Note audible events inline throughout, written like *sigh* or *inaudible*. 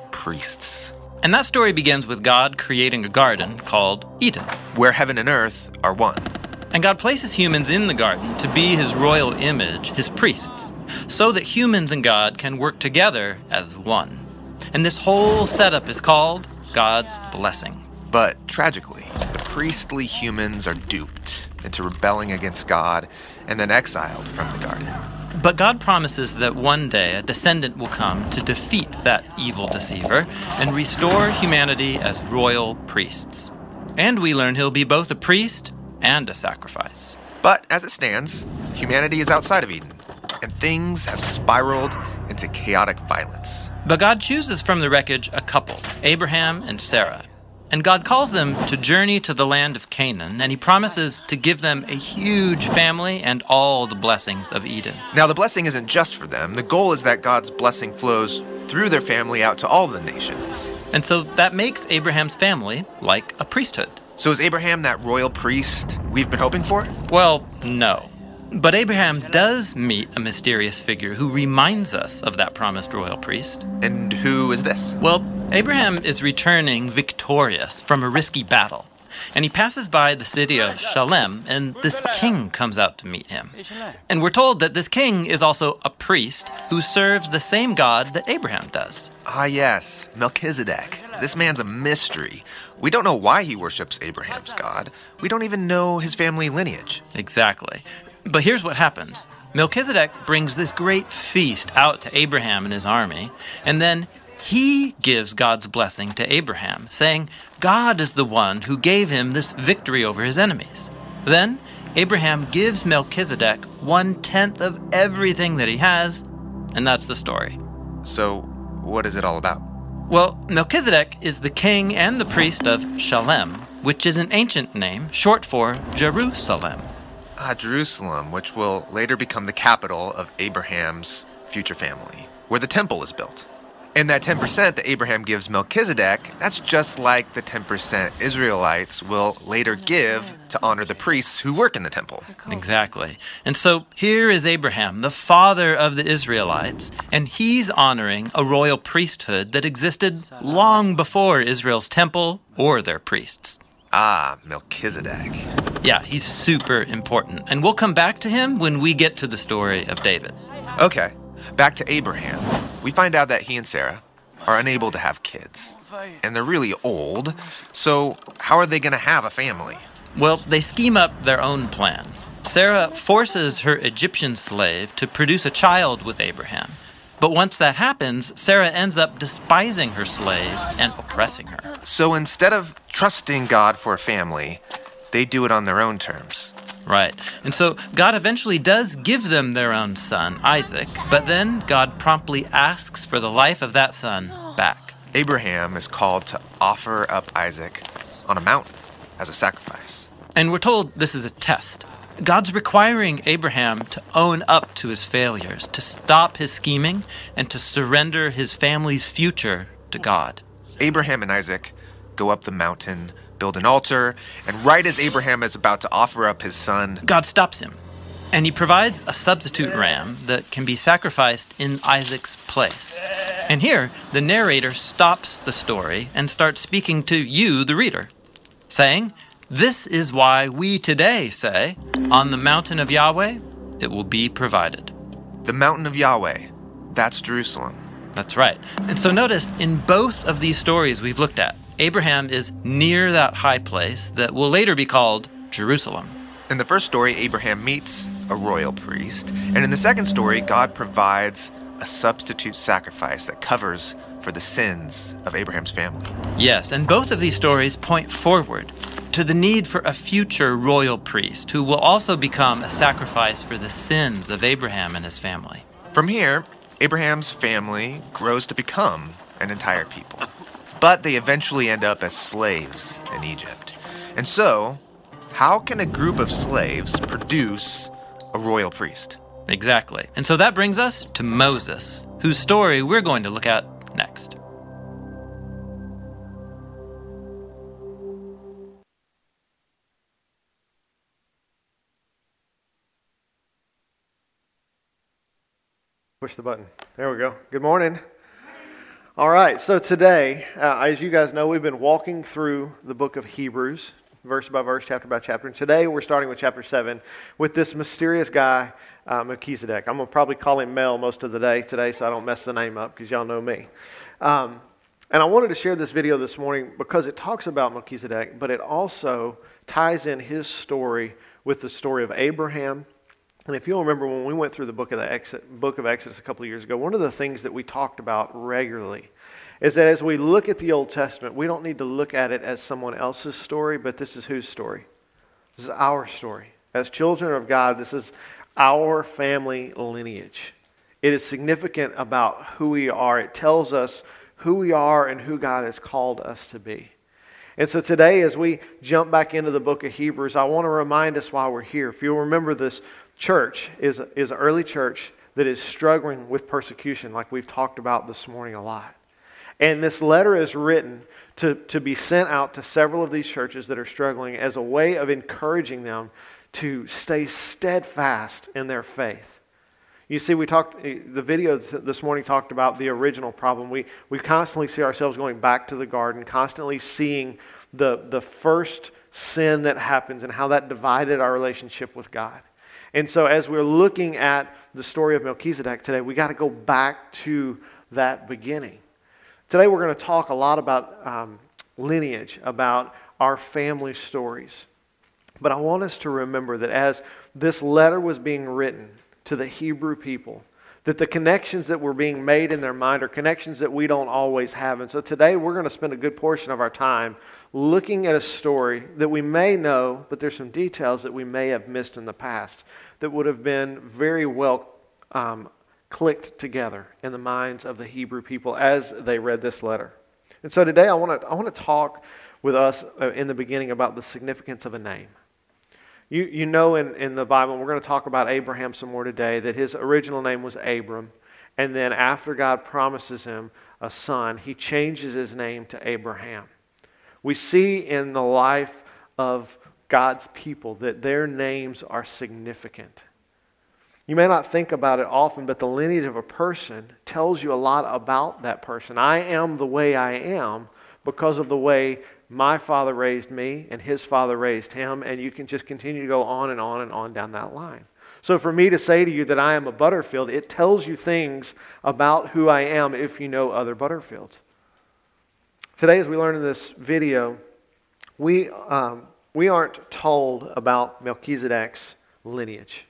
of priests. And that story begins with God creating a garden called Eden. Where heaven and earth are one. And God places humans in the garden to be his royal image, his priests, so that humans and God can work together as one. And this whole setup is called God's blessing. But tragically, the priestly humans are duped into rebelling against God and then exiled from the garden. But God promises that one day a descendant will come to defeat that evil deceiver and restore humanity as royal priests. And we learn he'll be both a priest and a sacrifice. But as it stands, humanity is outside of Eden, and things have spiraled into chaotic violence. But God chooses from the wreckage a couple, Abraham and Sarah. And God calls them to journey to the land of Canaan, and He promises to give them a huge family and all the blessings of Eden. Now, the blessing isn't just for them. The goal is that God's blessing flows through their family out to all the nations. And so that makes Abraham's family like a priesthood. So, is Abraham that royal priest we've been hoping for? Well, no. But Abraham does meet a mysterious figure who reminds us of that promised royal priest. And who is this? Well, Abraham is returning victorious from a risky battle. And he passes by the city of Shalem, and this king comes out to meet him. And we're told that this king is also a priest who serves the same God that Abraham does. Ah, yes, Melchizedek. This man's a mystery. We don't know why he worships Abraham's God. We don't even know his family lineage. Exactly. But here's what happens Melchizedek brings this great feast out to Abraham and his army, and then he gives God's blessing to Abraham, saying, God is the one who gave him this victory over his enemies. Then Abraham gives Melchizedek one tenth of everything that he has, and that's the story. So, what is it all about? Well, Melchizedek is the king and the priest of Shalem, which is an ancient name short for Jerusalem. Ah, Jerusalem, which will later become the capital of Abraham's future family, where the temple is built. And that 10% that Abraham gives Melchizedek, that's just like the 10% Israelites will later give to honor the priests who work in the temple. Exactly. And so here is Abraham, the father of the Israelites, and he's honoring a royal priesthood that existed long before Israel's temple or their priests. Ah, Melchizedek. Yeah, he's super important. And we'll come back to him when we get to the story of David. Okay, back to Abraham. We find out that he and Sarah are unable to have kids. And they're really old, so how are they going to have a family? Well, they scheme up their own plan. Sarah forces her Egyptian slave to produce a child with Abraham. But once that happens, Sarah ends up despising her slave and oppressing her. So instead of trusting God for a family, they do it on their own terms. Right. And so God eventually does give them their own son, Isaac, but then God promptly asks for the life of that son back. Abraham is called to offer up Isaac on a mountain as a sacrifice. And we're told this is a test. God's requiring Abraham to own up to his failures, to stop his scheming, and to surrender his family's future to God. Abraham and Isaac go up the mountain, build an altar, and right as Abraham is about to offer up his son, God stops him. And he provides a substitute ram that can be sacrificed in Isaac's place. And here, the narrator stops the story and starts speaking to you, the reader, saying, This is why we today say, On the mountain of Yahweh, it will be provided. the mountain of Yahweh, that's Jerusalem. That's right. And so notice in both of these stories we've looked at, Abraham is near that high place that will later be called Jerusalem. In the first story, Abraham meets a royal priest, and in the second story, God provides a substitute sacrifice that covers for the sins of Abraham's family. Yes, and both of these stories point forward to the need for a future royal priest who will also become a sacrifice for the sins of Abraham and his family. From here, Abraham's family grows to become an entire people. But they eventually end up as slaves in Egypt. And so, how can a group of slaves produce a royal priest? Exactly. And so that brings us to Moses, whose story we're going to look at next. Push the button. There we go. Good morning. All right, so today, uh, as you guys know, we've been walking through the book of Hebrews, verse by verse, chapter by chapter. And today we're starting with chapter 7 with this mysterious guy, uh, Melchizedek. I'm going to probably call him Mel most of the day today so I don't mess the name up because y'all know me. Um, and I wanted to share this video this morning because it talks about Melchizedek, but it also ties in his story with the story of Abraham and if you'll remember when we went through the book of, the Exodus, book of Exodus a couple of years ago, one of the things that we talked about regularly is that as we look at the Old Testament, we don't need to look at it as someone else's story, but this is whose story? This is our story. As children of God, this is our family lineage. It is significant about who we are. It tells us who we are and who God has called us to be. And so today, as we jump back into the book of Hebrews, I want to remind us why we're here. If you'll remember this church is, is an early church that is struggling with persecution, like we've talked about this morning a lot. And this letter is written to, to be sent out to several of these churches that are struggling as a way of encouraging them to stay steadfast in their faith. You see, we talked, the video this morning talked about the original problem. We, we constantly see ourselves going back to the garden, constantly seeing the, the first sin that happens and how that divided our relationship with God. And so, as we're looking at the story of Melchizedek today, we got to go back to that beginning. Today, we're going to talk a lot about um, lineage, about our family stories. But I want us to remember that as this letter was being written to the Hebrew people, that the connections that were being made in their mind are connections that we don't always have. And so today we're going to spend a good portion of our time looking at a story that we may know, but there's some details that we may have missed in the past that would have been very well um, clicked together in the minds of the Hebrew people as they read this letter. And so today I want to I want to talk with us uh, in the beginning about the significance of a name. You, you know in, in the Bible, we're going to talk about Abraham some more today, that his original name was Abram. And then after God promises him a son, he changes his name to Abraham. We see in the life of God's people that their names are significant. You may not think about it often, but the lineage of a person tells you a lot about that person. I am the way I am because of the way my father raised me and his father raised him, and you can just continue to go on and on and on down that line. So, for me to say to you that I am a Butterfield, it tells you things about who I am if you know other Butterfields. Today, as we learn in this video, we, um, we aren't told about Melchizedek's lineage.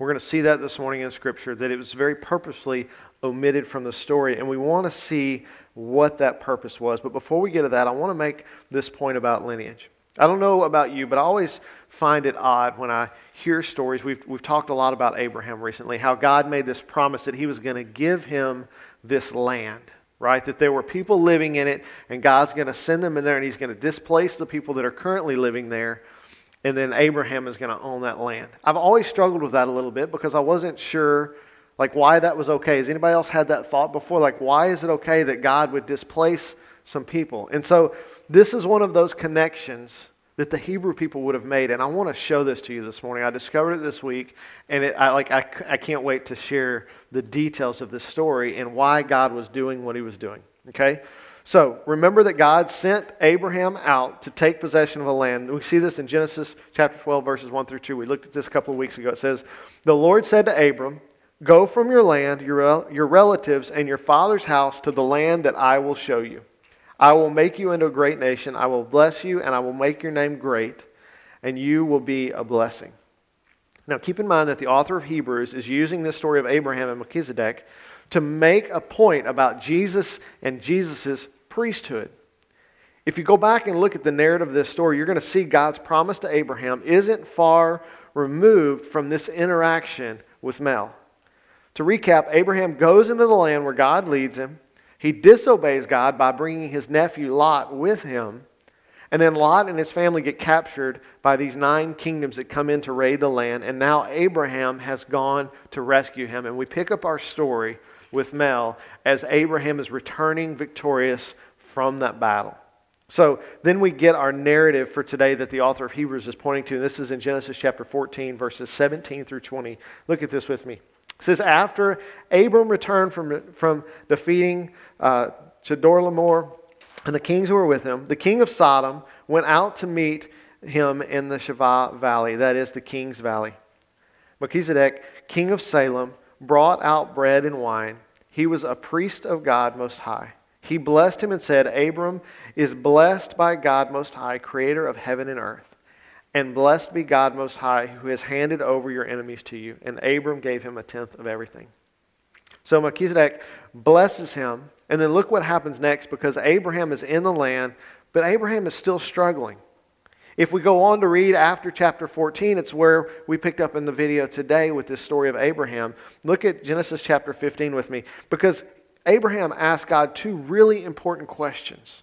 We're going to see that this morning in Scripture, that it was very purposely omitted from the story, and we want to see what that purpose was. But before we get to that, I want to make this point about lineage. I don't know about you, but I always find it odd when I hear stories. We've, we've talked a lot about Abraham recently, how God made this promise that he was going to give him this land right? That there were people living in it, and God's going to send them in there, and He's going to displace the people that are currently living there, and then Abraham is going to own that land. I've always struggled with that a little bit because I wasn't sure, like, why that was okay. Has anybody else had that thought before? Like, why is it okay that God would displace some people? And so, this is one of those connections that the Hebrew people would have made. And I want to show this to you this morning. I discovered it this week, and it, I, like, I, I can't wait to share the details of this story and why God was doing what he was doing. Okay? So remember that God sent Abraham out to take possession of a land. We see this in Genesis chapter 12, verses 1 through 2. We looked at this a couple of weeks ago. It says, The Lord said to Abram, Go from your land, your, your relatives, and your father's house to the land that I will show you. I will make you into a great nation. I will bless you, and I will make your name great, and you will be a blessing. Now, keep in mind that the author of Hebrews is using this story of Abraham and Melchizedek to make a point about Jesus and Jesus' priesthood. If you go back and look at the narrative of this story, you're going to see God's promise to Abraham isn't far removed from this interaction with Mel. To recap, Abraham goes into the land where God leads him. He disobeys God by bringing his nephew Lot with him. And then Lot and his family get captured by these nine kingdoms that come in to raid the land. And now Abraham has gone to rescue him. And we pick up our story with Mel as Abraham is returning victorious from that battle. So then we get our narrative for today that the author of Hebrews is pointing to. And this is in Genesis chapter 14, verses 17 through 20. Look at this with me. It says, After Abram returned from, from defeating uh, Chedorlaomer, and the kings who were with him. The king of Sodom went out to meet him in the Shaveh Valley, that is the king's valley. Melchizedek, king of Salem, brought out bread and wine. He was a priest of God Most High. He blessed him and said, Abram is blessed by God Most High, creator of heaven and earth. And blessed be God Most High, who has handed over your enemies to you. And Abram gave him a tenth of everything. So Melchizedek blesses him. And then look what happens next because Abraham is in the land, but Abraham is still struggling. If we go on to read after chapter 14, it's where we picked up in the video today with this story of Abraham. Look at Genesis chapter 15 with me because Abraham asked God two really important questions.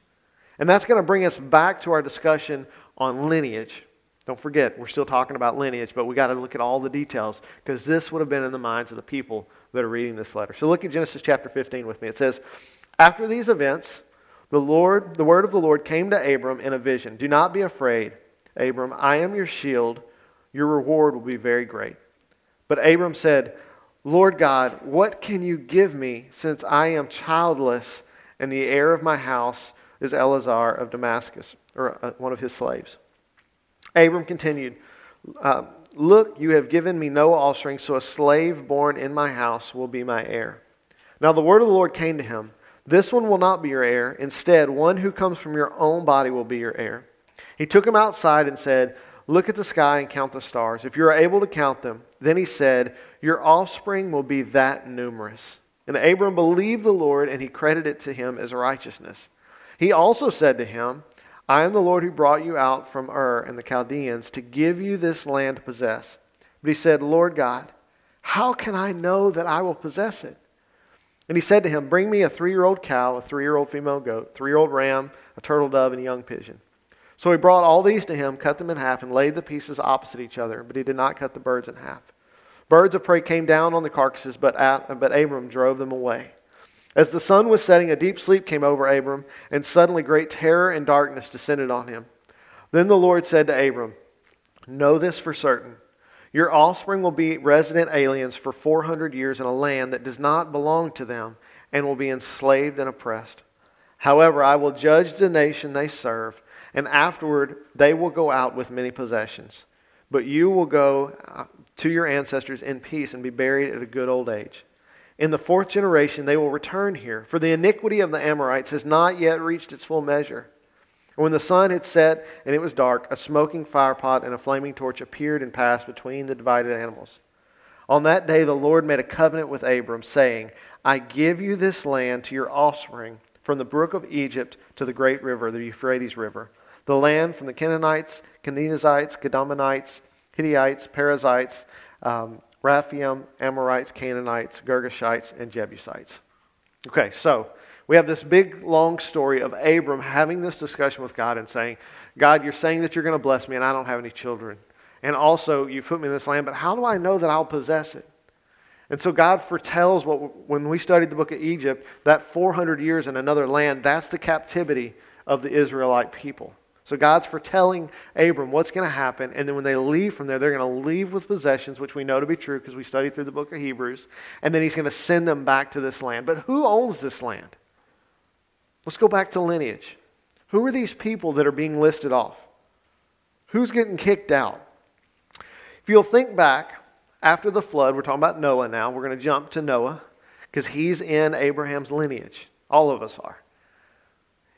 And that's going to bring us back to our discussion on lineage. Don't forget, we're still talking about lineage, but we got to look at all the details because this would have been in the minds of the people that are reading this letter. So look at Genesis chapter 15 with me. It says, After these events, the Lord, the word of the Lord came to Abram in a vision. Do not be afraid, Abram. I am your shield. Your reward will be very great. But Abram said, Lord God, what can you give me since I am childless and the heir of my house is Eliezer of Damascus, or uh, one of his slaves? Abram continued, uh, Look, you have given me no offspring, so a slave born in my house will be my heir. Now the word of the Lord came to him This one will not be your heir. Instead, one who comes from your own body will be your heir. He took him outside and said, Look at the sky and count the stars, if you are able to count them. Then he said, Your offspring will be that numerous. And Abram believed the Lord, and he credited it to him as righteousness. He also said to him, I am the Lord who brought you out from Ur and the Chaldeans to give you this land to possess. But he said, Lord God, how can I know that I will possess it? And he said to him, Bring me a three year old cow, a three year old female goat, three year old ram, a turtle dove, and a young pigeon. So he brought all these to him, cut them in half, and laid the pieces opposite each other, but he did not cut the birds in half. Birds of prey came down on the carcasses, but, but Abram drove them away. As the sun was setting, a deep sleep came over Abram, and suddenly great terror and darkness descended on him. Then the Lord said to Abram, Know this for certain. Your offspring will be resident aliens for 400 years in a land that does not belong to them and will be enslaved and oppressed. However, I will judge the nation they serve, and afterward they will go out with many possessions. But you will go uh, to your ancestors in peace and be buried at a good old age. In the fourth generation, they will return here, for the iniquity of the Amorites has not yet reached its full measure. And when the sun had set and it was dark, a smoking firepot and a flaming torch appeared and passed between the divided animals. On that day, the Lord made a covenant with Abram, saying, I give you this land to your offspring from the brook of Egypt to the great river, the Euphrates River, the land from the Canaanites, Kenizzites, Kadmonites, Hittites, Perizzites, um, Rephaim, Amorites, Canaanites, Girgashites, and Jebusites. Okay, so we have this big, long story of Abram having this discussion with God and saying, God, you're saying that you're going to bless me, and I don't have any children. And also, you put me in this land, but how do I know that I'll possess it? And so God foretells what, when we studied the book of Egypt, that 400 years in another land, that's the captivity of the Israelite people. So God's foretelling Abram what's going to happen, and then when they leave from there, they're going to leave with possessions, which we know to be true because we studied through the book of Hebrews, and then he's going to send them back to this land. But who owns this land? Let's go back to lineage. Who are these people that are being listed off? Who's getting kicked out? If you'll think back after the flood, we're talking about Noah now. We're going to jump to Noah because he's in Abraham's lineage. All of us are.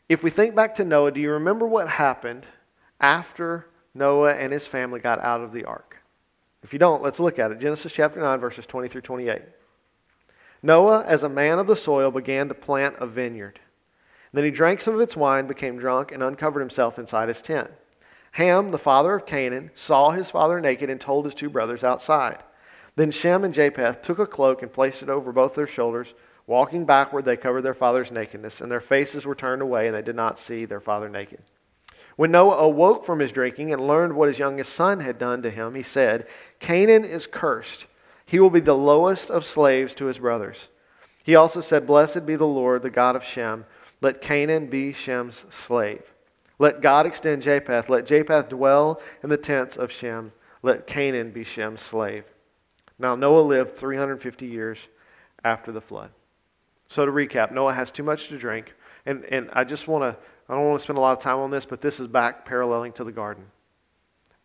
If we think back to Noah, do you remember what happened after Noah and his family got out of the ark? If you don't, let's look at it. Genesis chapter 9, verses 20 through 28. Noah, as a man of the soil, began to plant a vineyard. Then he drank some of its wine, became drunk, and uncovered himself inside his tent. Ham, the father of Canaan, saw his father naked and told his two brothers outside. Then Shem and Japheth took a cloak and placed it over both their shoulders Walking backward, they covered their father's nakedness, and their faces were turned away, and they did not see their father naked. When Noah awoke from his drinking and learned what his youngest son had done to him, he said, Canaan is cursed. He will be the lowest of slaves to his brothers. He also said, Blessed be the Lord, the God of Shem. Let Canaan be Shem's slave. Let God extend Japheth. Let Japheth dwell in the tents of Shem. Let Canaan be Shem's slave. Now Noah lived 350 years after the flood. So to recap, Noah has too much to drink, And, and I just want to, I don't want to spend a lot of time on this, but this is back paralleling to the garden.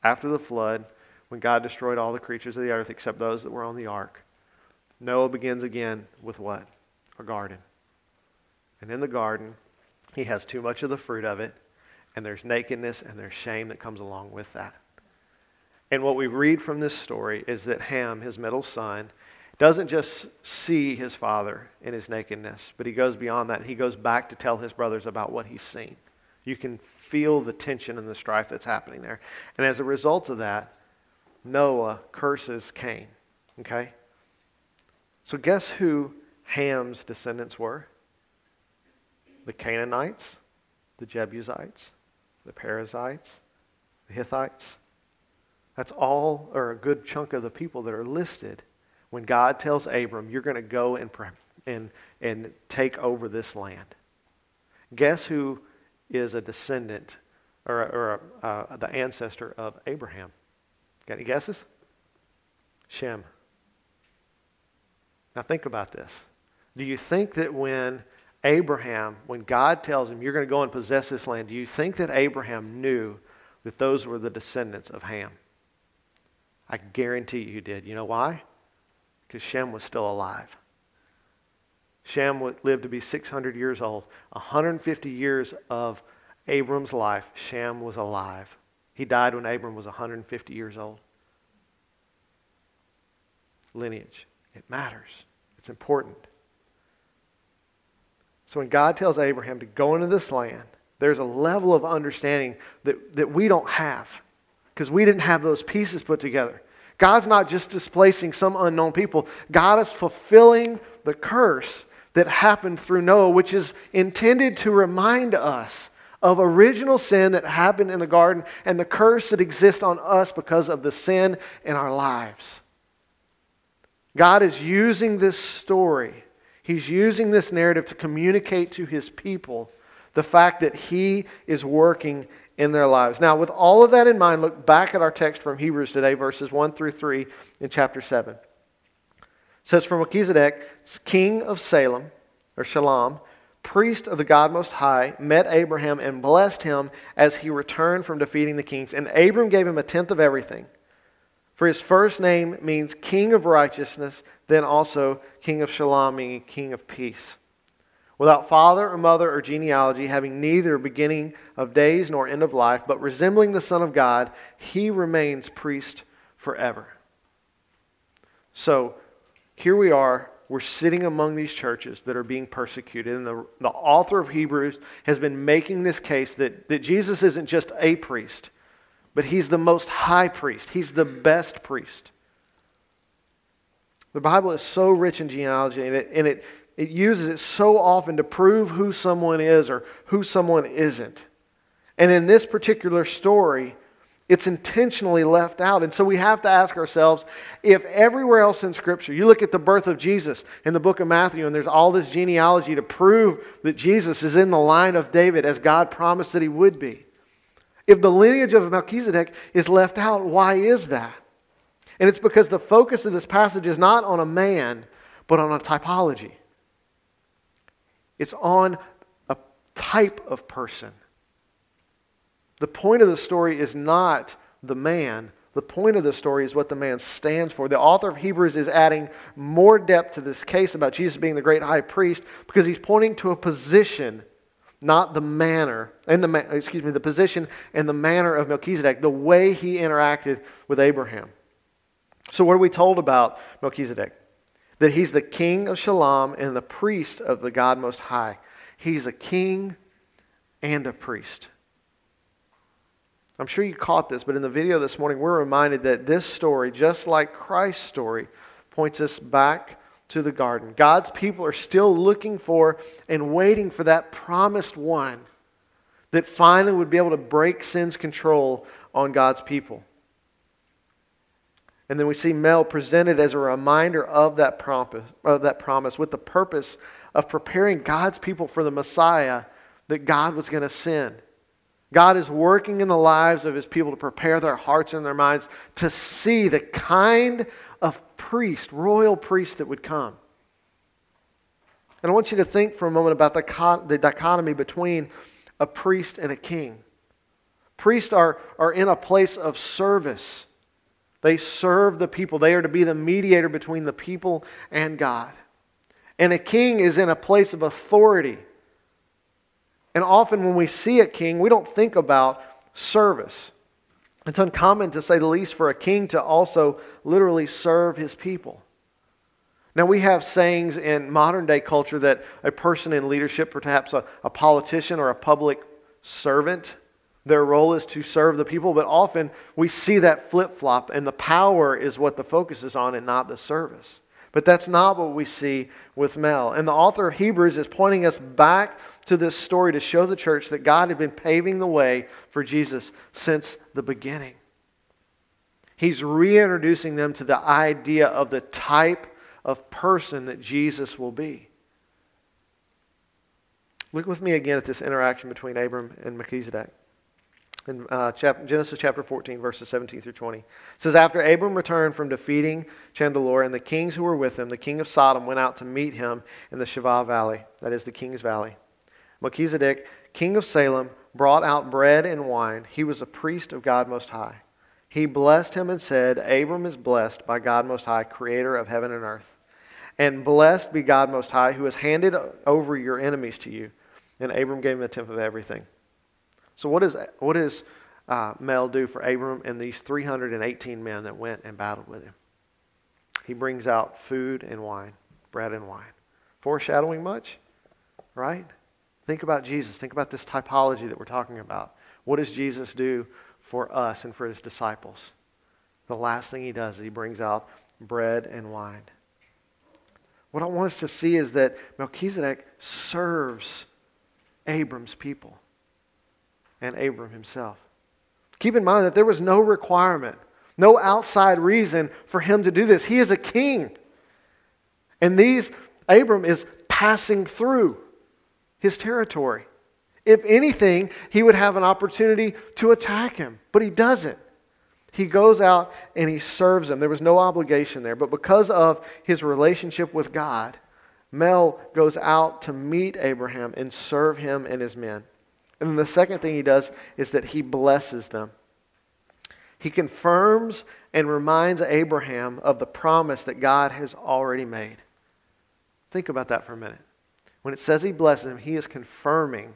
After the flood, when God destroyed all the creatures of the earth except those that were on the ark, Noah begins again with what? A garden. And in the garden, he has too much of the fruit of it, and there's nakedness and there's shame that comes along with that. And what we read from this story is that Ham, his middle son, doesn't just see his father in his nakedness, but he goes beyond that. He goes back to tell his brothers about what he's seen. You can feel the tension and the strife that's happening there. And as a result of that, Noah curses Cain. Okay? So, guess who Ham's descendants were? The Canaanites, the Jebusites, the Perizzites, the Hittites. That's all, or a good chunk of the people that are listed when God tells Abram, you're going to go and, and, and take over this land. Guess who is a descendant or, or uh, the ancestor of Abraham? Got any guesses? Shem. Now think about this. Do you think that when Abraham, when God tells him, you're going to go and possess this land, do you think that Abraham knew that those were the descendants of Ham? I guarantee you he did. You know why? Because Shem was still alive. Shem lived to be 600 years old. 150 years of Abram's life, Shem was alive. He died when Abram was 150 years old. Lineage. It matters. It's important. So when God tells Abraham to go into this land, there's a level of understanding that, that we don't have because we didn't have those pieces put together. God's not just displacing some unknown people, God is fulfilling the curse that happened through Noah, which is intended to remind us of original sin that happened in the garden and the curse that exists on us because of the sin in our lives. God is using this story, He's using this narrative to communicate to His people the fact that He is working in their lives. Now, with all of that in mind, look back at our text from Hebrews today, verses 1 through 3 in chapter 7. It says, For Melchizedek, king of Salem, or Shalom, priest of the God Most High, met Abraham and blessed him as he returned from defeating the kings. And Abram gave him a tenth of everything. For his first name means king of righteousness, then also king of Shalom, meaning king of peace without father or mother or genealogy, having neither beginning of days nor end of life, but resembling the Son of God, he remains priest forever. So here we are. We're sitting among these churches that are being persecuted. And the, the author of Hebrews has been making this case that, that Jesus isn't just a priest, but he's the most high priest. He's the best priest. The Bible is so rich in genealogy, and it, and it it uses it so often to prove who someone is or who someone isn't. And in this particular story, it's intentionally left out. And so we have to ask ourselves if everywhere else in Scripture, you look at the birth of Jesus in the book of Matthew, and there's all this genealogy to prove that Jesus is in the line of David as God promised that he would be. If the lineage of Melchizedek is left out, why is that? And it's because the focus of this passage is not on a man, but on a typology. It's on a type of person. The point of the story is not the man. The point of the story is what the man stands for. The author of Hebrews is adding more depth to this case about Jesus being the great high priest because he's pointing to a position, not the manner, and the excuse me, the position and the manner of Melchizedek, the way he interacted with Abraham. So, what are we told about Melchizedek? That he's the king of Shalom and the priest of the God Most High. He's a king and a priest. I'm sure you caught this, but in the video this morning, we're reminded that this story, just like Christ's story, points us back to the garden. God's people are still looking for and waiting for that promised one that finally would be able to break sin's control on God's people. And then we see Mel presented as a reminder of that promise, of that promise with the purpose of preparing God's people for the Messiah that God was going to send. God is working in the lives of his people to prepare their hearts and their minds to see the kind of priest, royal priest that would come. And I want you to think for a moment about the, the dichotomy between a priest and a king. Priests are, are in a place of service. They serve the people. They are to be the mediator between the people and God. And a king is in a place of authority. And often when we see a king, we don't think about service. It's uncommon, to say the least, for a king to also literally serve his people. Now, we have sayings in modern day culture that a person in leadership, perhaps a, a politician or a public servant, their role is to serve the people, but often we see that flip flop, and the power is what the focus is on and not the service. But that's not what we see with Mel. And the author of Hebrews is pointing us back to this story to show the church that God had been paving the way for Jesus since the beginning. He's reintroducing them to the idea of the type of person that Jesus will be. Look with me again at this interaction between Abram and Melchizedek. In uh, chap- Genesis chapter 14, verses 17 through 20. It says, After Abram returned from defeating Chedorlaomer and the kings who were with him, the king of Sodom went out to meet him in the Shaveh Valley, that is the king's valley. Melchizedek, king of Salem, brought out bread and wine. He was a priest of God Most High. He blessed him and said, Abram is blessed by God Most High, creator of heaven and earth. And blessed be God Most High, who has handed over your enemies to you. And Abram gave him a tenth of everything. So, what, is, what does uh, Mel do for Abram and these 318 men that went and battled with him? He brings out food and wine, bread and wine. Foreshadowing much, right? Think about Jesus. Think about this typology that we're talking about. What does Jesus do for us and for his disciples? The last thing he does is he brings out bread and wine. What I want us to see is that Melchizedek serves Abram's people and Abram himself. Keep in mind that there was no requirement, no outside reason for him to do this. He is a king. And these, Abram is passing through his territory. If anything, he would have an opportunity to attack him, but he doesn't. He goes out and he serves him. There was no obligation there, but because of his relationship with God, Mel goes out to meet Abraham and serve him and his men. And then the second thing he does is that he blesses them. He confirms and reminds Abraham of the promise that God has already made. Think about that for a minute. When it says he blesses him, he is confirming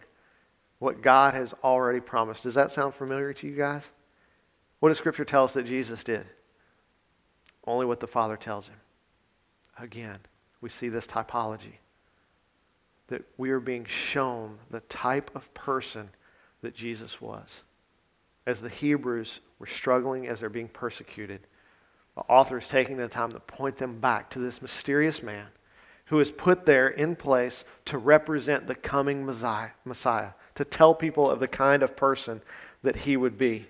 what God has already promised. Does that sound familiar to you guys? What does Scripture tell us that Jesus did? Only what the Father tells him. Again, we see this typology that we are being shown the type of person that Jesus was. As the Hebrews were struggling, as they're being persecuted, the author is taking the time to point them back to this mysterious man who is put there in place to represent the coming Messiah, Messiah, to tell people of the kind of person that he would be.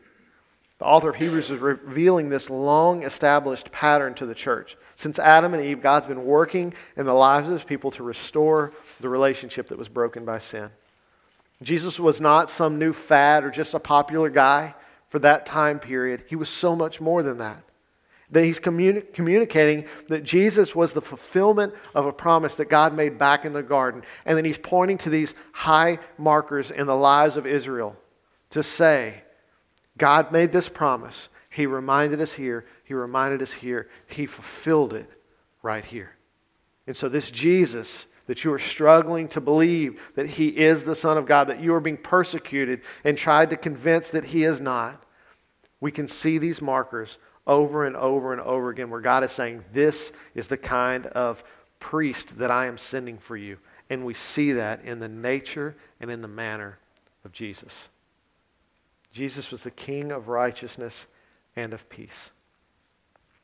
The author of Hebrews is revealing this long established pattern to the church. Since Adam and Eve, God's been working in the lives of his people to restore the relationship that was broken by sin. Jesus was not some new fad or just a popular guy for that time period. He was so much more than that. That he's communi- communicating that Jesus was the fulfillment of a promise that God made back in the garden. And then he's pointing to these high markers in the lives of Israel to say, God made this promise. He reminded us here. He reminded us here. He fulfilled it right here. And so, this Jesus that you are struggling to believe that he is the Son of God, that you are being persecuted and tried to convince that he is not, we can see these markers over and over and over again where God is saying, This is the kind of priest that I am sending for you. And we see that in the nature and in the manner of Jesus. Jesus was the King of righteousness and of peace.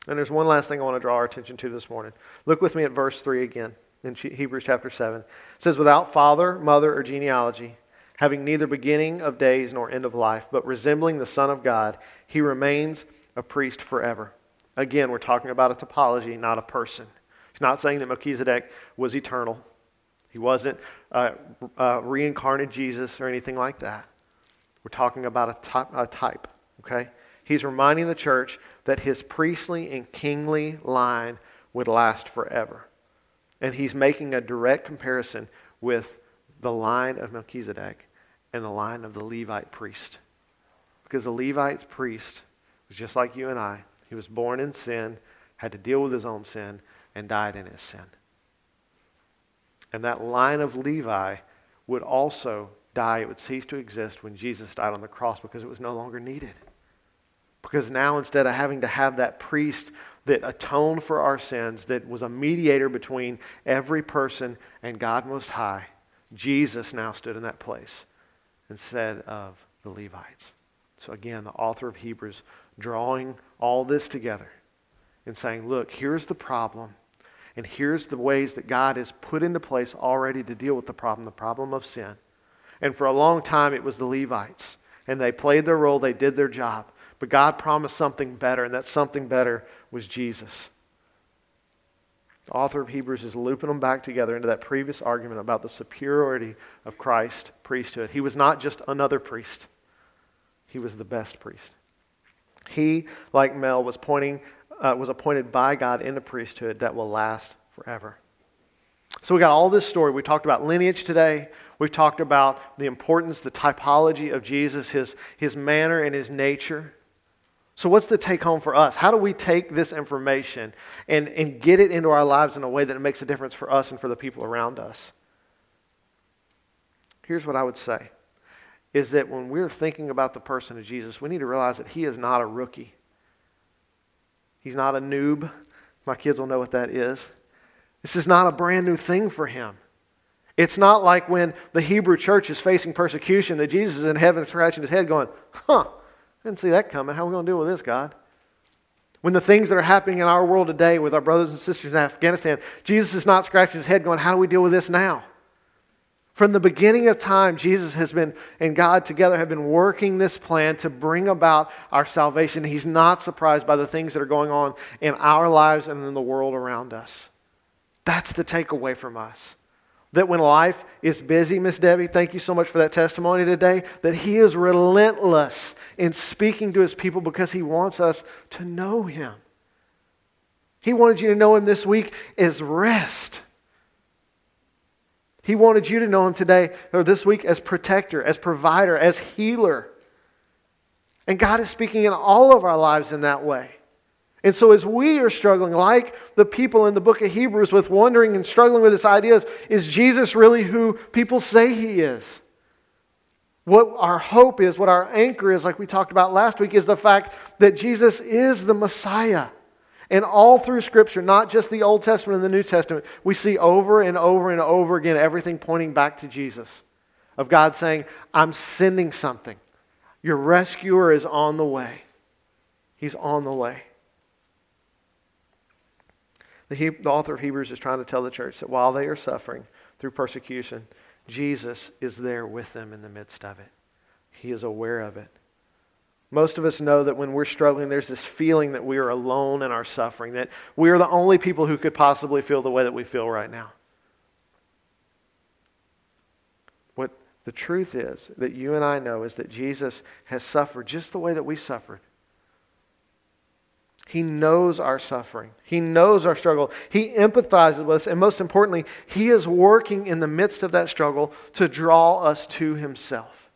And there's one last thing I want to draw our attention to this morning. Look with me at verse 3 again in Hebrews chapter 7. It says, Without father, mother, or genealogy, having neither beginning of days nor end of life, but resembling the Son of God, he remains a priest forever. Again, we're talking about a typology, not a person. He's not saying that Melchizedek was eternal. He wasn't uh, uh, reincarnated Jesus or anything like that. We're talking about a, type, okay? He's reminding the church that his priestly and kingly line would last forever. And he's making a direct comparison with the line of Melchizedek and the line of the Levite priest. Because the Levite priest was just like you and I. He was born in sin, had to deal with his own sin, and died in his sin. And that line of Levi would also die. It would cease to exist when Jesus died on the cross because it was no longer needed. Because now, instead of having to have that priest that atoned for our sins, that was a mediator between every person and God Most High, Jesus now stood in that place instead of the Levites. So, again, the author of Hebrews drawing all this together and saying, look, here's the problem. And here's the ways that God has put into place already to deal with the problem, the problem of sin. And for a long time, it was the Levites. And they played their role, they did their job. But God promised something better, and that something better was Jesus. The author of Hebrews is looping them back together into that previous argument about the superiority of Christ's priesthood. He was not just another priest, he was the best priest. He, like Mel, was, pointing, uh, was appointed by God in the priesthood that will last forever. So we got all this story. We talked about lineage today. We've talked about the importance, the typology of Jesus, his, his manner and his nature. So, what's the take home for us? How do we take this information and, and get it into our lives in a way that it makes a difference for us and for the people around us? Here's what I would say is that when we're thinking about the person of Jesus, we need to realize that he is not a rookie. He's not a noob. My kids will know what that is. This is not a brand new thing for him. It's not like when the Hebrew church is facing persecution that Jesus is in heaven scratching his head going, huh, I didn't see that coming. How are we going to deal with this, God? When the things that are happening in our world today with our brothers and sisters in Afghanistan, Jesus is not scratching his head going, How do we deal with this now? From the beginning of time, Jesus has been and God together have been working this plan to bring about our salvation. He's not surprised by the things that are going on in our lives and in the world around us. That's the takeaway from us. That when life is busy, Miss Debbie, thank you so much for that testimony today, that He is relentless in speaking to His people because He wants us to know Him. He wanted you to know Him this week as rest. He wanted you to know Him today or this week as protector, as provider, as healer. And God is speaking in all of our lives in that way. And so, as we are struggling, like the people in the book of Hebrews, with wondering and struggling with this idea of, is Jesus really who people say he is? What our hope is, what our anchor is, like we talked about last week, is the fact that Jesus is the Messiah. And all through Scripture, not just the Old Testament and the New Testament, we see over and over and over again everything pointing back to Jesus. Of God saying, I'm sending something. Your rescuer is on the way. He's on the way. The, he, the author of Hebrews is trying to tell the church that while they are suffering through persecution, Jesus is there with them in the midst of it. He is aware of it. Most of us know that when we're struggling, there's this feeling that we are alone in our suffering, that we are the only people who could possibly feel the way that we feel right now. What the truth is that you and I know is that Jesus has suffered just the way that we suffered. He knows our suffering. He knows our struggle. He empathizes with us. And most importantly, He is working in the midst of that struggle to draw us to Himself.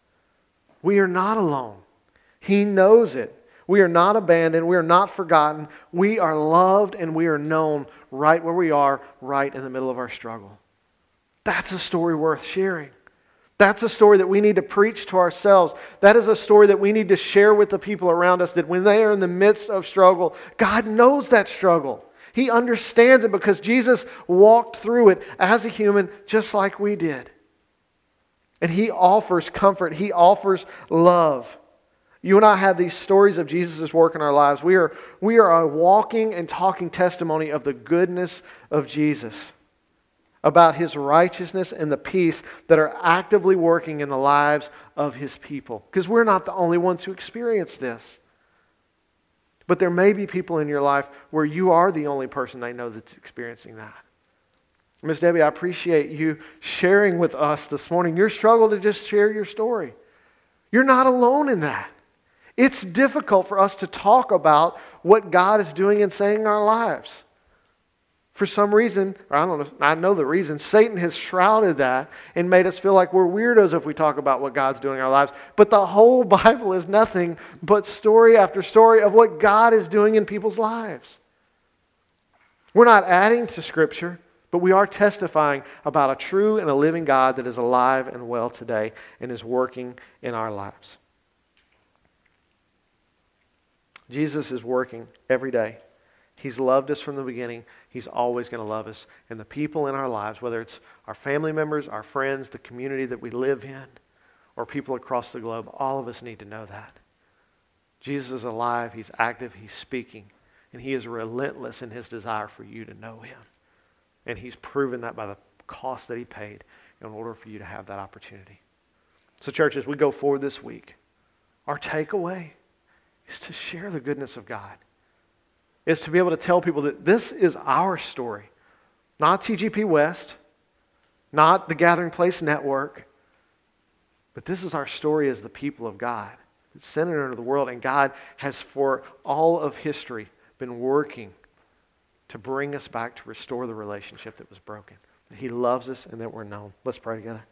We are not alone. He knows it. We are not abandoned. We are not forgotten. We are loved and we are known right where we are, right in the middle of our struggle. That's a story worth sharing. That's a story that we need to preach to ourselves. That is a story that we need to share with the people around us that when they are in the midst of struggle, God knows that struggle. He understands it because Jesus walked through it as a human just like we did. And He offers comfort, He offers love. You and I have these stories of Jesus' work in our lives. We are, we are a walking and talking testimony of the goodness of Jesus about his righteousness and the peace that are actively working in the lives of his people. Because we're not the only ones who experience this. But there may be people in your life where you are the only person they know that's experiencing that. Miss Debbie, I appreciate you sharing with us this morning your struggle to just share your story. You're not alone in that. It's difficult for us to talk about what God is doing and saying in our lives. For some reason, or I don't know, I know the reason, Satan has shrouded that and made us feel like we're weirdos if we talk about what God's doing in our lives. But the whole *laughs* Bible is nothing but story after story of what God is doing in people's lives. We're not adding to Scripture, but we are testifying about a true and a living God that is alive and well today and is working in our lives. Jesus is working every day. He's loved us from the beginning. He's always going to love us. And the people in our lives, whether it's our family members, our friends, the community that we live in, or people across the globe, all of us need to know that. Jesus is alive. He's active. He's speaking. And he is relentless in his desire for you to know him. And he's proven that by the cost that he paid in order for you to have that opportunity. So, church, as we go forward this week, our takeaway is to share the goodness of God, is to be able to tell people that this is our story, not TGP West, not the Gathering Place Network, but this is our story as the people of God. Centered into the world, and God has, for all of history, been working to bring us back to restore the relationship that was broken. That He loves us and that we're known. Let's pray together.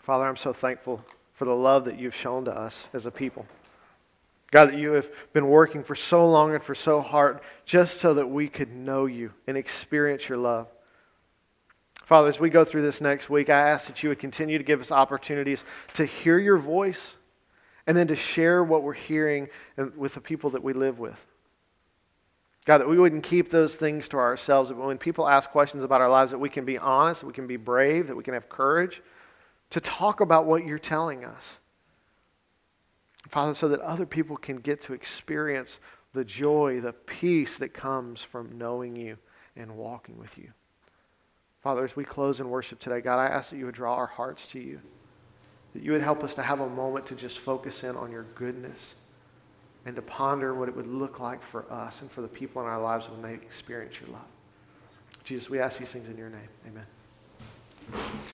Father, I'm so thankful for the love that you've shown to us as a people. God, that you have been working for so long and for so hard just so that we could know you and experience your love. Father, as we go through this next week, I ask that you would continue to give us opportunities to hear your voice and then to share what we're hearing with the people that we live with. God, that we wouldn't keep those things to ourselves. That when people ask questions about our lives, that we can be honest, that we can be brave, that we can have courage to talk about what you're telling us. Father, so that other people can get to experience the joy, the peace that comes from knowing you and walking with you. Father, as we close in worship today, God, I ask that you would draw our hearts to you, that you would help us to have a moment to just focus in on your goodness and to ponder what it would look like for us and for the people in our lives when they experience your love. Jesus, we ask these things in your name. Amen.